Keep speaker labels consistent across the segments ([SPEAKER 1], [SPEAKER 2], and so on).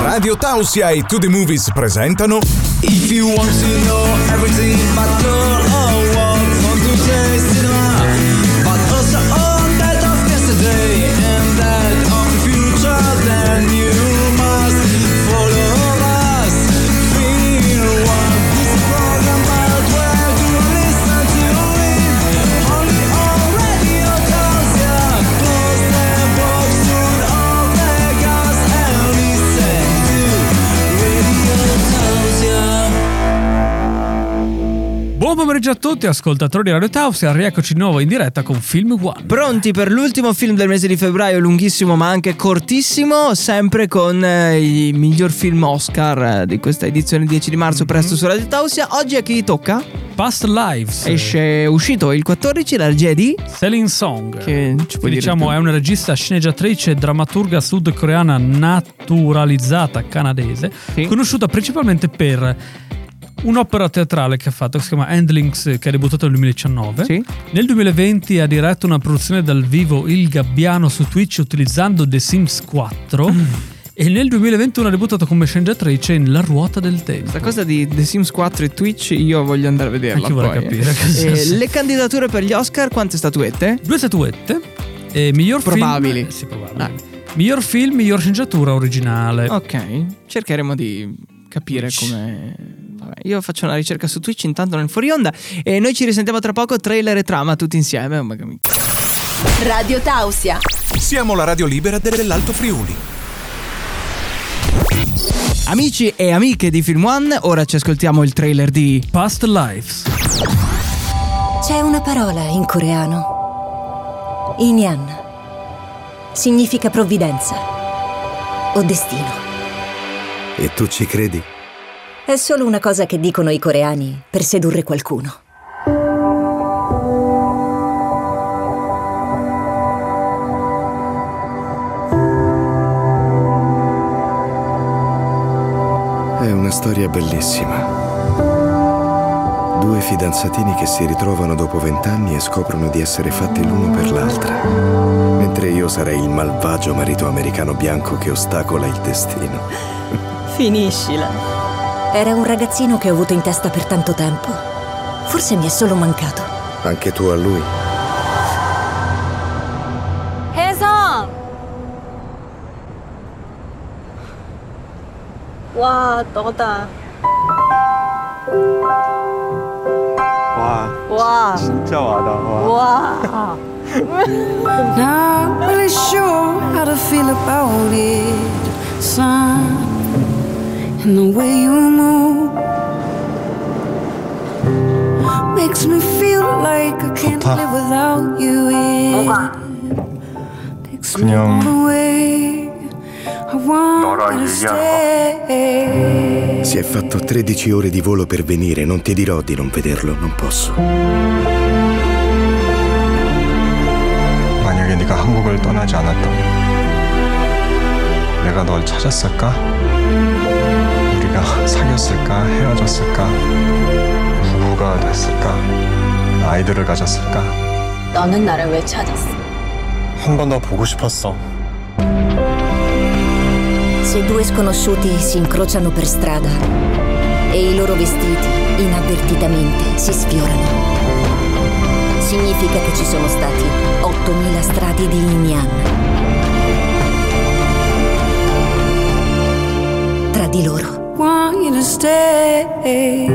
[SPEAKER 1] Radio Tausia e To The Movies presentano
[SPEAKER 2] If you want to know everything about girl
[SPEAKER 3] pomeriggio a tutti, ascoltatori di Radio Tausia, rieccoci di nuovo in diretta con Film One.
[SPEAKER 4] Pronti per l'ultimo film del mese di febbraio, lunghissimo ma anche cortissimo, sempre con eh, i miglior film Oscar eh, di questa edizione 10 di marzo presto su Radio Tausia. Oggi a chi tocca?
[SPEAKER 3] Past Lives,
[SPEAKER 4] Esce uscito il 14 la regia di
[SPEAKER 3] Selling Song.
[SPEAKER 4] che ci puoi
[SPEAKER 3] diciamo
[SPEAKER 4] tu?
[SPEAKER 3] è una regista, sceneggiatrice e drammaturga sudcoreana naturalizzata canadese,
[SPEAKER 4] Sì.
[SPEAKER 3] conosciuta principalmente per un'opera teatrale che ha fatto che si chiama Endlings che è debuttata nel 2019.
[SPEAKER 4] Sì.
[SPEAKER 3] Nel 2020 ha diretto una produzione dal vivo Il Gabbiano su Twitch utilizzando The Sims 4
[SPEAKER 4] Mm.
[SPEAKER 3] e nel 2021 ha debuttato come sceneggiatrice in La ruota del tempo.
[SPEAKER 4] Questa cosa di The Sims 4 e Twitch io voglio andare a vederla
[SPEAKER 3] Anche vorrei capire
[SPEAKER 4] eh. Eh. Le candidature per gli Oscar, quante statuette?
[SPEAKER 3] Due statuette. E miglior
[SPEAKER 4] Probabili.
[SPEAKER 3] film. Sì, probabili.
[SPEAKER 4] Ah.
[SPEAKER 3] Miglior film, miglior sceneggiatura originale.
[SPEAKER 4] Ok, cercheremo di capire come... Io faccio una ricerca su Twitch intanto nel fuori onda e noi ci risentiamo tra poco, trailer e trama tutti insieme. Oh,
[SPEAKER 5] Radio Tausia.
[SPEAKER 1] Siamo la radio libera dell'Alto Friuli.
[SPEAKER 4] Amici e amiche di Film One, ora ci ascoltiamo il trailer di...
[SPEAKER 3] Past Lives.
[SPEAKER 6] C'è una parola in coreano. Inyan. Significa provvidenza o destino.
[SPEAKER 7] E tu ci credi?
[SPEAKER 6] È solo una cosa che dicono i coreani per sedurre qualcuno.
[SPEAKER 7] È una storia bellissima. Due fidanzatini che si ritrovano dopo vent'anni e scoprono di essere fatti l'uno per l'altra. Mentre io sarei il malvagio marito americano bianco che ostacola il destino.
[SPEAKER 6] Finiscila. Era un ragazzino che ho avuto in testa per tanto tempo. Forse mi è solo mancato.
[SPEAKER 7] Anche tu a lui.
[SPEAKER 8] 혜성! 와, 너다.
[SPEAKER 9] 와
[SPEAKER 8] 와,
[SPEAKER 9] 진짜 와다 와.
[SPEAKER 8] 와.
[SPEAKER 10] Not really sure how to feel about it, son. And the way you move makes me feel like I can't
[SPEAKER 9] 좋다.
[SPEAKER 10] live without you. It takes me
[SPEAKER 9] 그냥
[SPEAKER 10] all the way. I want
[SPEAKER 9] 너랑
[SPEAKER 10] you to
[SPEAKER 9] 얘기하는
[SPEAKER 10] stay.
[SPEAKER 7] Si è fatto 13 ore di volo per venire, non ti dirò di non vederlo, non posso.
[SPEAKER 9] 만약에 네가 한국을 떠나지 않았다면 내가 널 찾았을까? 우리가 사귀었을까? 헤어졌을까? 부부가 됐을까? 아이들을 가졌을까?
[SPEAKER 8] 너는 나를 왜 찾았어?
[SPEAKER 9] 한 번 더 보고 싶었어.
[SPEAKER 6] Se due sconosciuti si incrociano per strada e i loro vestiti inavvertitamente si sfiorano, significa che ci sono stati 8000 strati di Inyan. Tra di loro.
[SPEAKER 10] Want you to stay.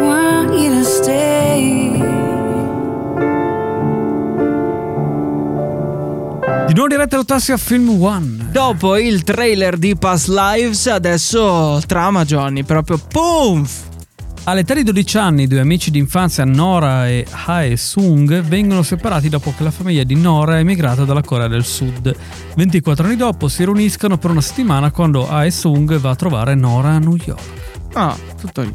[SPEAKER 10] Want you to stay.
[SPEAKER 3] Di nuovo diretta a Tassi a Film One.
[SPEAKER 4] Dopo il trailer di Past Lives, adesso trama Johnny, proprio boom!
[SPEAKER 3] All'età di 12 anni, due amici d'infanzia Nora e Hae Sung vengono separati dopo che la famiglia di Nora è emigrata dalla Corea del Sud. 24 anni dopo si riuniscono per una settimana quando Hae Sung va a trovare Nora a New York.
[SPEAKER 4] Ah, tutto lì.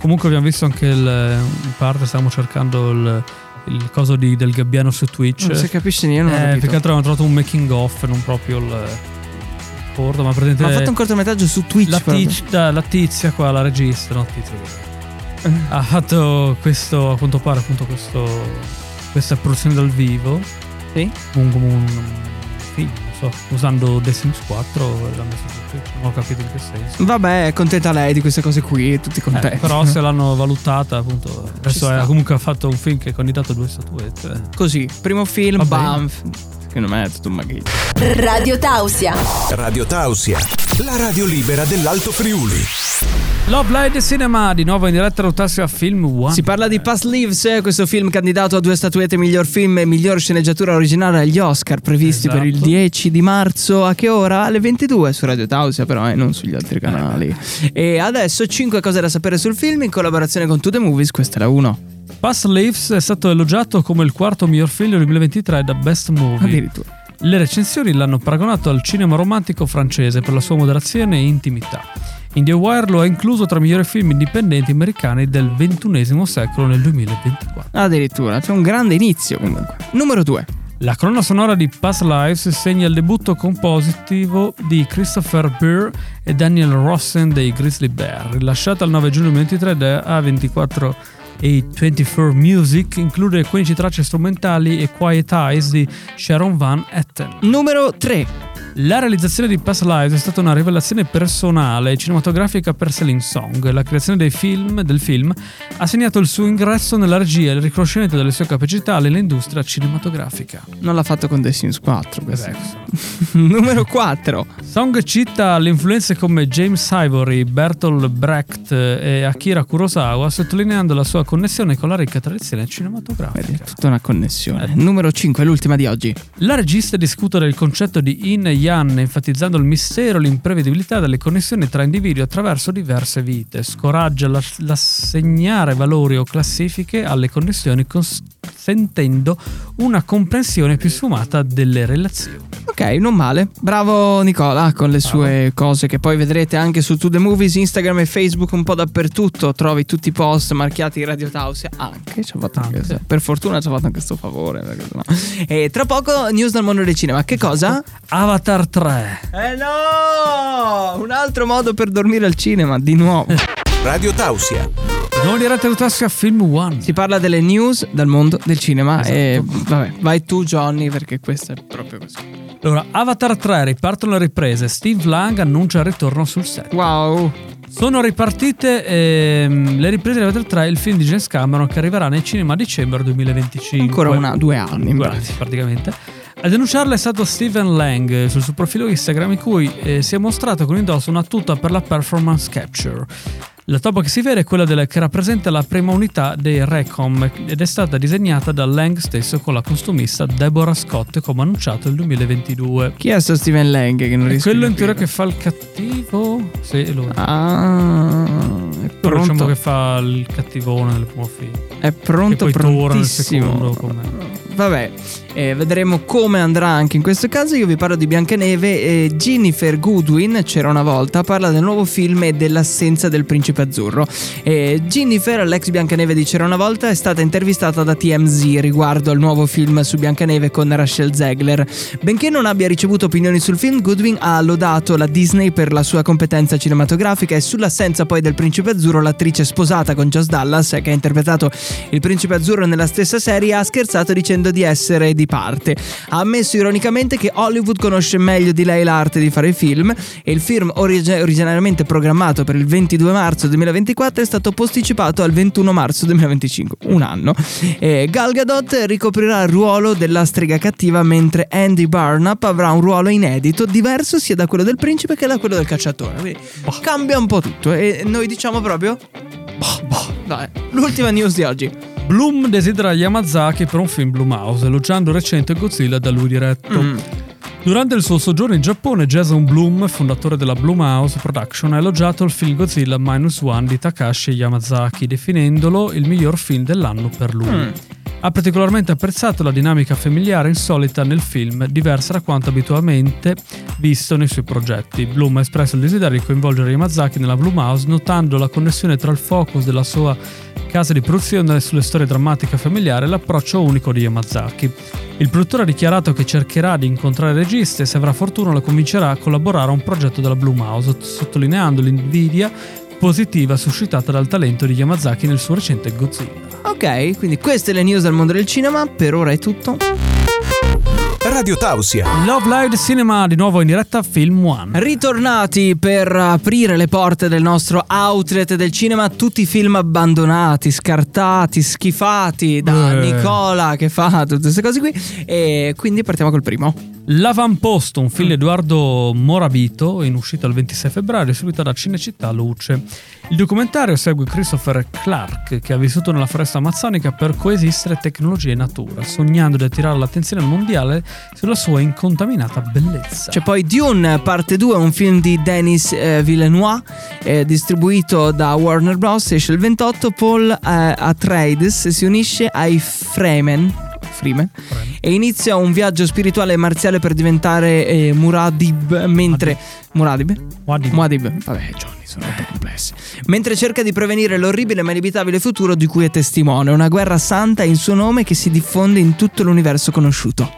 [SPEAKER 3] Comunque abbiamo visto anche il, in parte stavamo cercando il, il coso di- del gabbiano su Twitch.
[SPEAKER 4] Non si capisce niente,
[SPEAKER 3] Eh,
[SPEAKER 4] capito.
[SPEAKER 3] più che altro abbiamo trovato un making off, non proprio il corto, ma praticamente
[SPEAKER 4] Ma ha fatto un cortometraggio su Twitch.
[SPEAKER 3] la, tiz- da- la tizia qua, la regista, no, tizia, ha fatto questo, a quanto pare, appunto questo, questa produzione dal vivo.
[SPEAKER 4] Sì.
[SPEAKER 3] Un, come un film, so, usando The Sims 4 l'hanno messo su Twitch, non ho capito in che senso.
[SPEAKER 4] Vabbè, è contenta lei di queste cose qui, tutti contenti.
[SPEAKER 3] Eh, però se l'hanno valutata, appunto, adesso è, comunque ha fatto un film che ha candidato due statuette.
[SPEAKER 4] Così, primo film,
[SPEAKER 3] Va bene.
[SPEAKER 4] bam. Secondo me è tutto un maghetto.
[SPEAKER 5] Radio Tausia.
[SPEAKER 1] Radio Tausia, la radio libera dell'Alto Friuli.
[SPEAKER 3] Love Light Cinema, di nuovo in diretta Rotassia Film One.
[SPEAKER 4] Si parla di Past Leaves, eh, questo film candidato a due statuette miglior film e miglior sceneggiatura originale agli Oscar previsti per il
[SPEAKER 3] Esatto.
[SPEAKER 4] 10 di marzo. A che ora? Alle 22 su Radio Tausia, però, e non sugli altri canali. E adesso 5 cose da sapere sul film in collaborazione con To The Movies, questa è la 1.
[SPEAKER 3] Past Leaves è stato elogiato come il quarto miglior film del 2023 da Best Movie.
[SPEAKER 4] Addirittura.
[SPEAKER 3] Le recensioni l'hanno paragonato al cinema romantico francese per la sua moderazione e intimità. IndieWire lo ha incluso tra i migliori film indipendenti americani del XXI secolo nel 2024.
[SPEAKER 4] Addirittura, c'è un grande inizio comunque. Numero 2.
[SPEAKER 3] La colonna sonora di Past Lives segna il debutto compositivo di Christopher Burr e Daniel Rossen dei Grizzly Bear. Rilasciata il 9 giugno 2023 da A24 e 24 Music, include 15 tracce strumentali e Quiet Eyes di Sharon Van Etten.
[SPEAKER 4] Numero 3.
[SPEAKER 3] La realizzazione di Past Lives è stata una rivelazione personale e cinematografica per Celine Song. La creazione dei film, del film ha segnato il suo ingresso nella regia e il riconoscimento delle sue capacità nell'industria cinematografica.
[SPEAKER 4] Non l'ha fatto con The Sims 4. questo.
[SPEAKER 3] Beh,
[SPEAKER 4] Numero 4.
[SPEAKER 3] Song cita le influenze come James Ivory, Bertolt Brecht e Akira Kurosawa, sottolineando la sua connessione con la ricca tradizione
[SPEAKER 4] Vedi,
[SPEAKER 3] cinematografica.
[SPEAKER 4] tutta una connessione. Numero 5, l'ultima di oggi.
[SPEAKER 3] La regista discute del concetto di yin e yang, enfatizzando il mistero e l'imprevedibilità delle connessioni tra individui attraverso diverse vite. Scoraggia la- l'assegnare valori o classifiche alle connessioni, consentendo una comprensione più sfumata delle relazioni.
[SPEAKER 4] Ok, non male. Bravo Nicola con le sue cose che poi vedrete anche su To The Movies, Instagram e Facebook un po' dappertutto. Trovi tutti i post marchiati Radio Tausia. Anche, ci ha fatto anche
[SPEAKER 3] Anche.
[SPEAKER 4] per fortuna ci ha fatto anche questo favore. sennò- E tra poco news dal mondo del cinema. Che cosa?
[SPEAKER 3] Avatar 3.
[SPEAKER 4] Eh no! Un altro modo per dormire al cinema, di nuovo.
[SPEAKER 1] Radio Tausia,
[SPEAKER 3] Non direte a Film One.
[SPEAKER 4] Si parla delle news dal mondo del cinema e vabbè, vai tu Johnny perché questo è proprio così.
[SPEAKER 3] Allora, Avatar 3 ripartono le riprese. Steve Lang annuncia il ritorno sul set.
[SPEAKER 4] Wow.
[SPEAKER 3] Sono ripartite ehm, le riprese di Avatar 3, il film di James Cameron che arriverà nei cinema a dicembre 2025.
[SPEAKER 4] Ancora una, due anni.
[SPEAKER 3] Due anni, praticamente. A denunciarla è stato Steven Lang sul suo profilo Instagram in cui eh, si è mostrato con indosso una tuta per la performance capture. La topa che si vede è quella della- che rappresenta la prima unità dei Recom ed è stata disegnata da Lang stesso con la costumista Deborah Scott come annunciato nel 2022.
[SPEAKER 4] Chi è sto Steven Lang che non riesco
[SPEAKER 3] quello in teoria che fa il cattivo? Sì, è lui.
[SPEAKER 4] Ah, è
[SPEAKER 3] diciamo
[SPEAKER 4] pronto,
[SPEAKER 3] che fa il cattivone nel primo film.
[SPEAKER 4] è pronto
[SPEAKER 3] che poi torna nel
[SPEAKER 4] prontissimo.
[SPEAKER 3] secondo
[SPEAKER 4] Vabbè, eh, vedremo come andrà anche in questo caso. Io vi parlo di Biancaneve e Jennifer Goodwin, c'era una volta, parla del nuovo film e dell'assenza del principe azzurro. E Jennifer, l'ex Biancaneve di C'era una volta, è stata intervistata da TMZ riguardo al nuovo film su Biancaneve con Rachel Zegler. Benché non abbia ricevuto opinioni sul film, Goodwin ha lodato la Disney per la sua competenza cinematografica e sull'assenza poi del principe azzurro l'attrice sposata con Josh Dallas, che ha interpretato il principe azzurro nella stessa serie, ha scherzato dicendo di essere di parte. Ha ammesso ironicamente che Hollywood conosce meglio di lei l'arte di fare film e il film origi- originariamente programmato per il 22 marzo 2024 è stato posticipato al 21 marzo 2025, un anno. E Gal Gadot ricoprirà il ruolo della strega cattiva mentre Andy Barnap avrà un ruolo inedito diverso sia da quello del principe che da quello del cacciatore. Quindi cambia un po' tutto e noi diciamo proprio... Boh, boh, dai. L'ultima news di oggi.
[SPEAKER 3] Bloom desidera Yamazaki per un film Blumhouse, elogiando il recente Godzilla da lui diretto.
[SPEAKER 4] Mm.
[SPEAKER 3] Durante il suo soggiorno in Giappone, Jason Bloom, fondatore della Blumhouse Production, ha elogiato il film Godzilla Minus One di Takashi Yamazaki, definendolo il miglior film dell'anno per lui.
[SPEAKER 4] Mm.
[SPEAKER 3] Ha particolarmente apprezzato la dinamica familiare insolita nel film, diversa da quanto abitualmente visto nei suoi progetti. Bloom ha espresso il desiderio di coinvolgere Yamazaki nella Blumhouse, notando la connessione tra il focus della sua casa di produzione sulle storie drammatiche familiari l'approccio unico di Yamazaki. Il produttore ha dichiarato che cercherà di incontrare il regista e se avrà fortuna lo convincerà a collaborare a un progetto della Blumhouse, sottolineando l'invidia positiva suscitata dal talento di Yamazaki nel suo recente Godzilla.
[SPEAKER 4] Ok, quindi queste le news dal mondo del cinema. Per ora è tutto.
[SPEAKER 1] Radio Tausia.
[SPEAKER 3] Love Live Cinema di nuovo in diretta Film One.
[SPEAKER 4] Ritornati per aprire le porte del nostro outlet del cinema, tutti i film abbandonati, scartati, schifati da
[SPEAKER 3] Eh.
[SPEAKER 4] Nicola che fa tutte queste cose qui. E quindi partiamo col primo.
[SPEAKER 3] L'avamposto, un film di Edoardo Morabito, in uscita il 26 febbraio, distribuito da Cinecittà Luce. Il documentario segue Christopher Clark, che ha vissuto nella foresta amazzonica per coesistere tecnologia e natura, sognando di attirare l'attenzione mondiale sulla sua incontaminata bellezza.
[SPEAKER 4] C'è poi Dune, parte 2, un film di Denis eh, Villeneuve, eh, distribuito da Warner Bros. Esce il 28. Paul eh, Atreides si unisce ai Fremen. Freeman, e inizia un viaggio spirituale e marziale per diventare eh, Murad'Dib mentre Murad'Dib?
[SPEAKER 3] Muad'Dib.
[SPEAKER 4] Muad'Dib. Vabbè, Johnny, sono un po' complessi. Mentre cerca di prevenire l'orribile ma inevitabile futuro di cui è testimone, una guerra santa in suo nome che si diffonde in tutto l'universo conosciuto.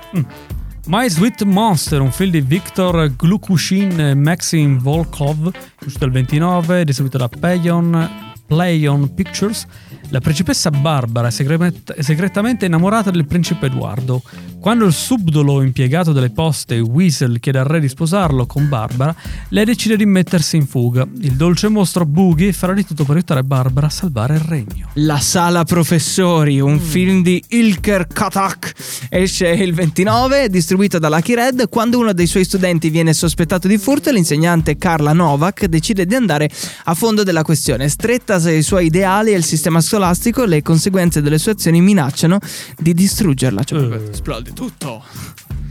[SPEAKER 3] My Sweet Monster, un film di Viktor Glukushin e Maxim Volkov, uscito il 29, distribuito da Payon, Playon Pictures. La principessa Barbara è segre- è segretamente innamorata del principe Edoardo. Quando il subdolo impiegato delle poste Weasel chiede al re di sposarlo con Barbara, lei decide di mettersi in fuga. Il dolce mostro Boogie farà di tutto per aiutare Barbara a salvare il regno.
[SPEAKER 4] La Sala Professori, un film di Ilker Katak, esce il 29, distribuito da Lucky Red. Quando uno dei suoi studenti viene sospettato di furto, l'insegnante Carla Novak decide di andare a fondo della questione. Stretta ai suoi ideali e il sistema scolastico, le conseguenze delle sue azioni minacciano di distruggerla. Cioè, proprio esplode tutto.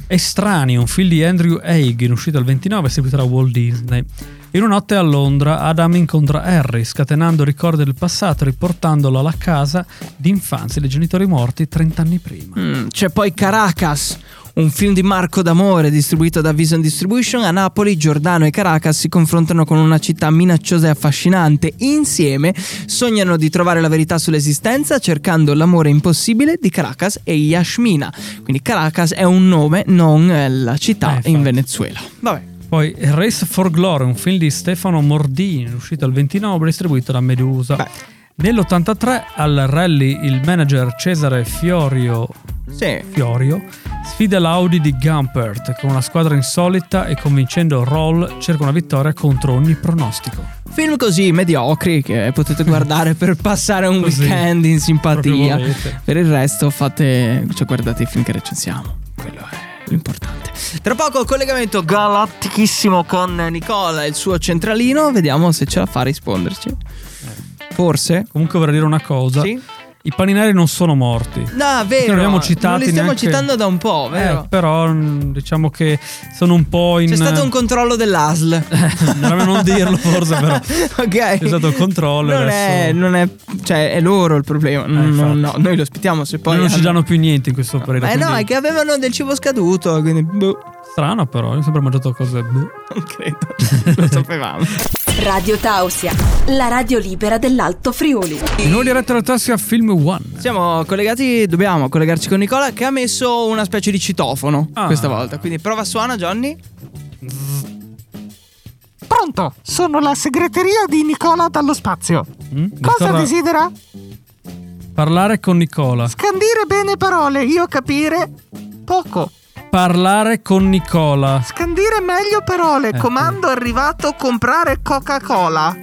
[SPEAKER 3] Estranei, un film di Andrew Haig in uscita il 29, seguito da Walt Disney. In una notte a Londra, Adam incontra Harry, scatenando ricordi del passato, riportandolo alla casa d'infanzia dei genitori morti 30 anni prima.
[SPEAKER 4] Mm, c'è poi Caracas, un film di Marco D'Amore distribuito da Vision Distribution. A Napoli, Giordano e Caracas si confrontano con una città minacciosa e affascinante. Insieme sognano di trovare la verità sull'esistenza, cercando l'amore impossibile di Caracas e Yashmina. Quindi Caracas è un nome, non la città
[SPEAKER 3] Eh,
[SPEAKER 4] in Venezuela. Vabbè.
[SPEAKER 3] Poi Race for Glory, un film di Stefano Mordini, uscito il 29, distribuito da Medusa. Nell'83 al rally il manager Cesare Fiorio,
[SPEAKER 4] Sì.
[SPEAKER 3] Fiorio sfida l'Audi di Gumpert con una squadra insolita e convincendo Roll cerca una vittoria contro ogni pronostico.
[SPEAKER 4] Film così mediocri che potete guardare per passare un
[SPEAKER 3] Così.
[SPEAKER 4] weekend in simpatia. Per il resto fate, cioè guardate i film che recensiamo. Quello è l'importante. Tra poco collegamento galattichissimo con Nicola e il suo centralino. Vediamo se ce la fa a risponderci. Forse.
[SPEAKER 3] Comunque vorrei dire una cosa.
[SPEAKER 4] Sì?
[SPEAKER 3] I paninari non sono morti.
[SPEAKER 4] No, vero.
[SPEAKER 3] Non li abbiamo citati
[SPEAKER 4] Non li stiamo
[SPEAKER 3] neanche-
[SPEAKER 4] citando da un po', vero?
[SPEAKER 3] Eh, però mm, diciamo che sono un po' in...
[SPEAKER 4] C'è stato un controllo dell'ASL.
[SPEAKER 3] non avevo non dirlo forse però.
[SPEAKER 4] ok.
[SPEAKER 3] C'è stato il controllo.
[SPEAKER 4] Non è,
[SPEAKER 3] adesso...
[SPEAKER 4] non è, cioè, è loro il problema. No, no, no, noi lo ospitiamo se poi.
[SPEAKER 3] Non ci danno più niente in questo periodo.
[SPEAKER 4] Eh no,
[SPEAKER 3] quindi-
[SPEAKER 4] è che avevano del cibo scaduto, quindi boh,
[SPEAKER 3] Strano però, io ho sempre mangiato cose... boh.
[SPEAKER 4] non credo. lo sapevamo.
[SPEAKER 5] Radio Tausia, la radio libera dell'Alto Friuli.
[SPEAKER 3] In nuova diretta alla tasca Film One.
[SPEAKER 4] Siamo collegati, dobbiamo collegarci con Nicola che ha messo una specie di citofono
[SPEAKER 3] Ah.
[SPEAKER 4] questa volta. Quindi prova suona, Johnny.
[SPEAKER 11] Pronto, sono la segreteria di Nicola dallo spazio.
[SPEAKER 3] Mm?
[SPEAKER 11] Cosa
[SPEAKER 3] Ricorda-
[SPEAKER 11] desidera?
[SPEAKER 3] Parlare con Nicola.
[SPEAKER 11] Scandire bene parole, io capire poco.
[SPEAKER 3] Parlare con Nicola.
[SPEAKER 11] Scandire meglio parole.
[SPEAKER 3] Ecco.
[SPEAKER 11] Comando arrivato comprare Coca-Cola.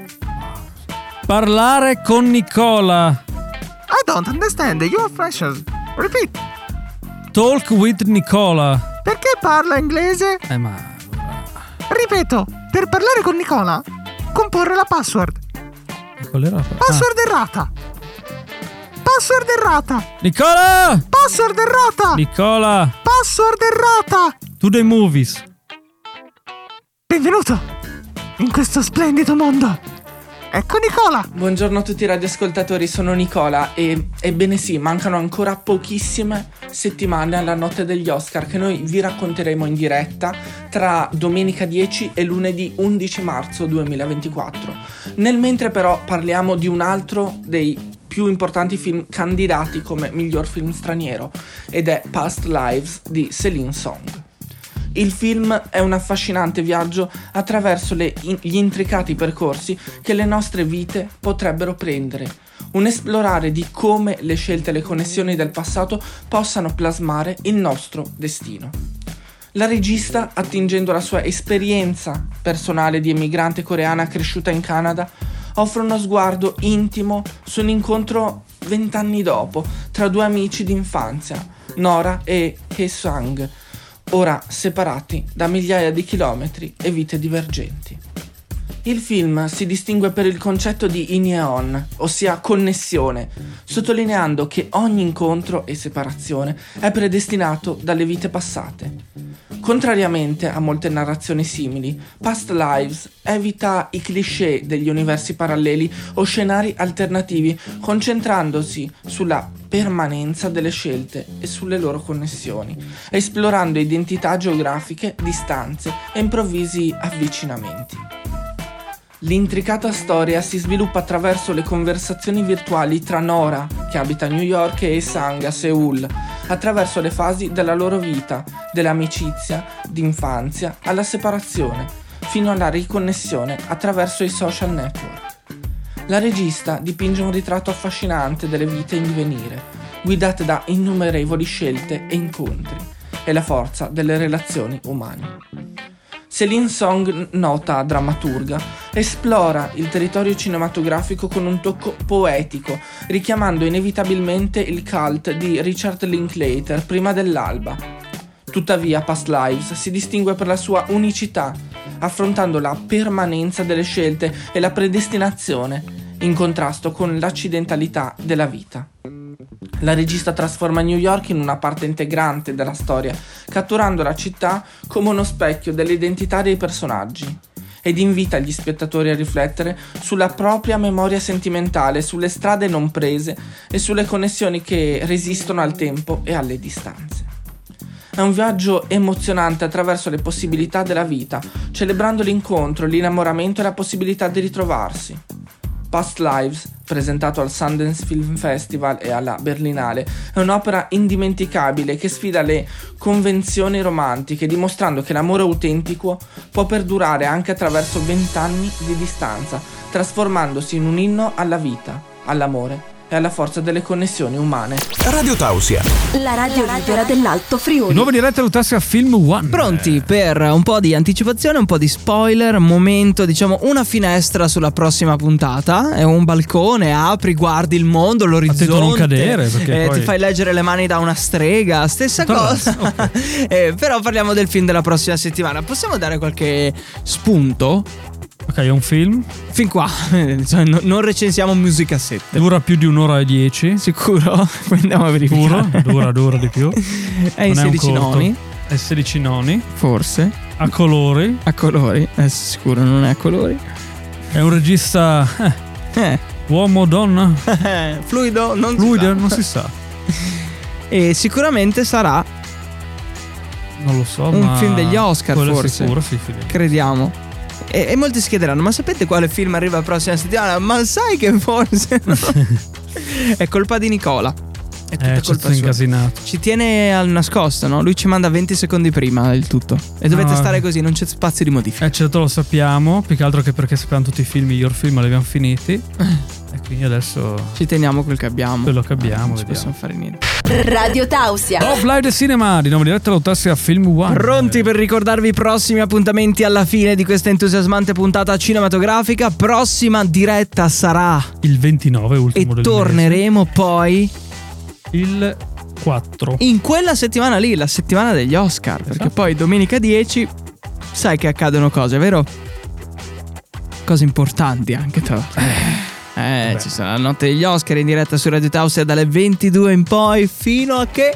[SPEAKER 3] Parlare con Nicola.
[SPEAKER 11] I don't understand, you're freshers. Repeat.
[SPEAKER 3] Talk with Nicola.
[SPEAKER 11] Perché parla inglese?
[SPEAKER 3] Eh ma...
[SPEAKER 11] Ripeto, per parlare con Nicola, comporre la password.
[SPEAKER 3] Qual era?
[SPEAKER 11] Password errata. Password errata.
[SPEAKER 3] Ah, Nicola!
[SPEAKER 11] Password errata.
[SPEAKER 3] Nicola!
[SPEAKER 11] Password errata.
[SPEAKER 3] To the movies.
[SPEAKER 11] Benvenuto in questo splendido mondo. Ecco Nicola.
[SPEAKER 12] Buongiorno a tutti i radioascoltatori, sono Nicola e ebbene sì, mancano ancora pochissime settimane alla notte degli Oscar che noi vi racconteremo in diretta tra domenica 10 e lunedì 11 marzo 2024. Nel mentre però parliamo di un altro dei più importanti film candidati come miglior film straniero ed è Past Lives di Celine Song. Il film è un affascinante viaggio attraverso le- gli intricati percorsi che le nostre vite potrebbero prendere. Un esplorare di come le scelte e le connessioni del passato possano plasmare il nostro destino. La regista, attingendo la sua esperienza personale di emigrante coreana cresciuta in Canada, offre uno sguardo intimo su un incontro vent'anni dopo tra due amici d'infanzia, Nora e Hye-sang, ora separati da migliaia di chilometri e vite divergenti. Il film si distingue per il concetto di in-eon, ossia connessione, sottolineando che ogni incontro e separazione è predestinato dalle vite passate. Contrariamente a molte narrazioni simili, Past Lives evita i cliché degli universi paralleli o scenari alternativi, concentrandosi sulla permanenza delle scelte e sulle loro connessioni, esplorando identità geografiche, distanze e improvvisi avvicinamenti. L'intricata storia si sviluppa attraverso le conversazioni virtuali tra Nora, che abita a New York, e Sang a Seoul, attraverso le fasi della loro vita, dell'amicizia, d'infanzia, alla separazione, fino alla riconnessione attraverso i social network. La regista dipinge un ritratto affascinante delle vite in divenire, guidate da innumerevoli scelte e incontri, e la forza delle relazioni umane. Celine Song, nota drammaturga, esplora il territorio cinematografico con un tocco poetico, richiamando inevitabilmente il cult di Richard Linklater prima dell'alba. Tuttavia, Past Lives si distingue per la sua unicità, affrontando la permanenza delle scelte e la predestinazione, in contrasto con l'accidentalità della vita. La regista trasforma New York in una parte integrante della storia, catturando la città come uno specchio dell'identità dei personaggi ed invita gli spettatori a riflettere sulla propria memoria sentimentale, sulle strade non prese e sulle connessioni che resistono al tempo e alle distanze. È un viaggio emozionante attraverso le possibilità della vita, celebrando l'incontro, l'innamoramento e la possibilità di ritrovarsi. Past Lives, presentato al Sundance Film Festival e alla Berlinale, è un'opera indimenticabile che sfida le convenzioni romantiche, dimostrando che l'amore autentico può perdurare anche attraverso vent'anni di distanza, trasformandosi in un inno alla vita, all'amore e alla forza delle connessioni umane.
[SPEAKER 1] Radio Tausia.
[SPEAKER 5] La radio libera dell'Alto Friuli.
[SPEAKER 3] nuovo in diretta Lutassia Film One.
[SPEAKER 4] Pronti per un po' di anticipazione, un po' di spoiler, momento, diciamo, una finestra sulla prossima puntata, è un balcone, apri, guardi il mondo, l'orizzonte.
[SPEAKER 3] Attento a non cadere, perché
[SPEAKER 4] eh,
[SPEAKER 3] poi-
[SPEAKER 4] Ti fai leggere le mani da una strega, stessa
[SPEAKER 3] Tutta
[SPEAKER 4] cosa. Eh, però parliamo del film della prossima settimana. Possiamo dare qualche spunto?
[SPEAKER 3] Ok, è un film.
[SPEAKER 4] Fin qua, Cioè, no- non recensiamo musicassette.
[SPEAKER 3] Dura più di un'ora e dieci.
[SPEAKER 4] Sicuro? Poi andiamo a
[SPEAKER 3] Sicuro?
[SPEAKER 4] verificare.
[SPEAKER 3] Dura, dura di più.
[SPEAKER 4] È in
[SPEAKER 3] Non un
[SPEAKER 4] 16
[SPEAKER 3] corto.
[SPEAKER 4] noni,
[SPEAKER 3] È 16 noni.
[SPEAKER 4] forse.
[SPEAKER 3] A colori.
[SPEAKER 4] A colori, eh, sicuro non è a colori.
[SPEAKER 3] È un regista. eh,
[SPEAKER 4] Eh,
[SPEAKER 3] uomo o donna?
[SPEAKER 4] fluido, non si
[SPEAKER 3] Fluido?
[SPEAKER 4] sa.
[SPEAKER 3] Non si sa.
[SPEAKER 4] E sicuramente sarà,
[SPEAKER 3] Non lo so.
[SPEAKER 4] Un film degli Oscar,
[SPEAKER 3] è
[SPEAKER 4] forse.
[SPEAKER 3] Sicuro, sì, sì.
[SPEAKER 4] crediamo. E, e molti si chiederanno: Ma sapete quale film arriva la prossima settimana? Ma sai che forse. no?" è colpa di Nicola. È tutta
[SPEAKER 3] Eh,
[SPEAKER 4] colpa
[SPEAKER 3] tutto
[SPEAKER 4] sua.
[SPEAKER 3] incasinato.
[SPEAKER 4] Ci tiene al nascosto, no? Lui ci manda 20 secondi prima il tutto. E dovete
[SPEAKER 3] No.
[SPEAKER 4] stare così, non c'è spazio di modifica.
[SPEAKER 3] Eh, certo lo sappiamo. Più che altro che perché sappiamo tutti i film, i miglior film li abbiamo finiti. E quindi adesso
[SPEAKER 4] Ci teniamo quel che abbiamo.
[SPEAKER 3] quello che abbiamo.
[SPEAKER 4] non ci possiamo fare niente.
[SPEAKER 5] Radio Tausia.
[SPEAKER 3] Live Cinema, di nuovo diretta Lutassia Film One.
[SPEAKER 4] Pronti per ricordarvi i prossimi appuntamenti alla fine di questa entusiasmante puntata cinematografica? Prossima diretta sarà
[SPEAKER 3] Il 29
[SPEAKER 4] e
[SPEAKER 3] ultimo del
[SPEAKER 4] torneremo poi
[SPEAKER 3] mese. Il 4.
[SPEAKER 4] in quella settimana lì, la settimana degli Oscar. Perché
[SPEAKER 3] Esatto.
[SPEAKER 4] poi domenica 10 sai che accadono cose, vero? Cose importanti anche l'altro. Eh,
[SPEAKER 3] Vabbè.
[SPEAKER 4] ci sarà la notte degli Oscar in diretta su Radio Tausia dalle 22 in poi fino a che...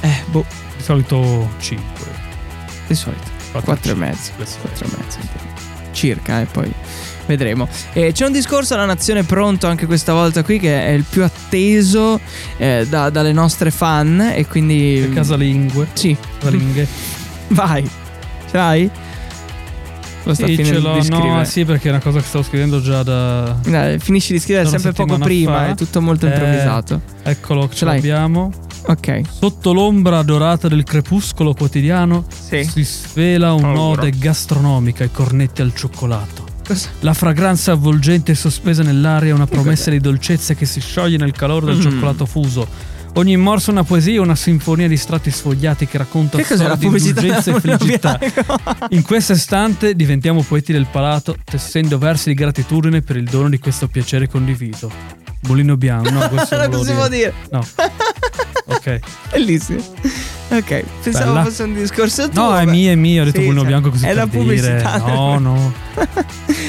[SPEAKER 4] Eh, boh,
[SPEAKER 3] Di solito 5.
[SPEAKER 4] di solito. 4 e mezzo. 4 e mezzo. Circa, e poi vedremo. E c'è un discorso alla nazione pronto anche questa volta qui che è il più atteso eh, da- dalle nostre fan e quindi...
[SPEAKER 3] Casalingue.
[SPEAKER 4] Sì,
[SPEAKER 3] Casalinghe.
[SPEAKER 4] vai. Ce l'hai? Lo sta
[SPEAKER 3] Sì, ce l'ho.
[SPEAKER 4] di scrivere.
[SPEAKER 3] No, sì, perché è una cosa che stavo scrivendo già da.
[SPEAKER 4] Dai, finisci di scrivere sempre poco prima,
[SPEAKER 3] fa.
[SPEAKER 4] è tutto molto
[SPEAKER 3] Eh,
[SPEAKER 4] improvvisato.
[SPEAKER 3] Eccolo, ce
[SPEAKER 4] Ce
[SPEAKER 3] l'abbiamo.
[SPEAKER 4] Ok.
[SPEAKER 3] Sotto l'ombra dorata del crepuscolo quotidiano
[SPEAKER 4] Sì.
[SPEAKER 3] si svela un'ode gastronomica ai cornetti al cioccolato.
[SPEAKER 4] Cosa?
[SPEAKER 3] La fragranza avvolgente e sospesa nell'aria è una promessa di dolcezza che si scioglie nel calore del
[SPEAKER 4] Mm.
[SPEAKER 3] cioccolato fuso. Ogni morso è una poesia, una sinfonia di strati sfogliati che racconta
[SPEAKER 4] Che
[SPEAKER 3] storie di
[SPEAKER 4] pubblicità
[SPEAKER 3] indulgenza e felicità. In questo istante diventiamo poeti del palato, tessendo versi di gratitudine per il dono di questo piacere condiviso. Mulino bianco, no, questo
[SPEAKER 4] Non si può dire.
[SPEAKER 3] No. Ok.
[SPEAKER 4] Bellissimo. Ok, pensavo
[SPEAKER 3] Bella.
[SPEAKER 4] fosse un discorso tuo.
[SPEAKER 3] No, è mio, è mio, ho detto
[SPEAKER 4] Sì,
[SPEAKER 3] Mulino
[SPEAKER 4] cioè,
[SPEAKER 3] bianco così
[SPEAKER 4] È la pubblicità.
[SPEAKER 3] dire. No, no.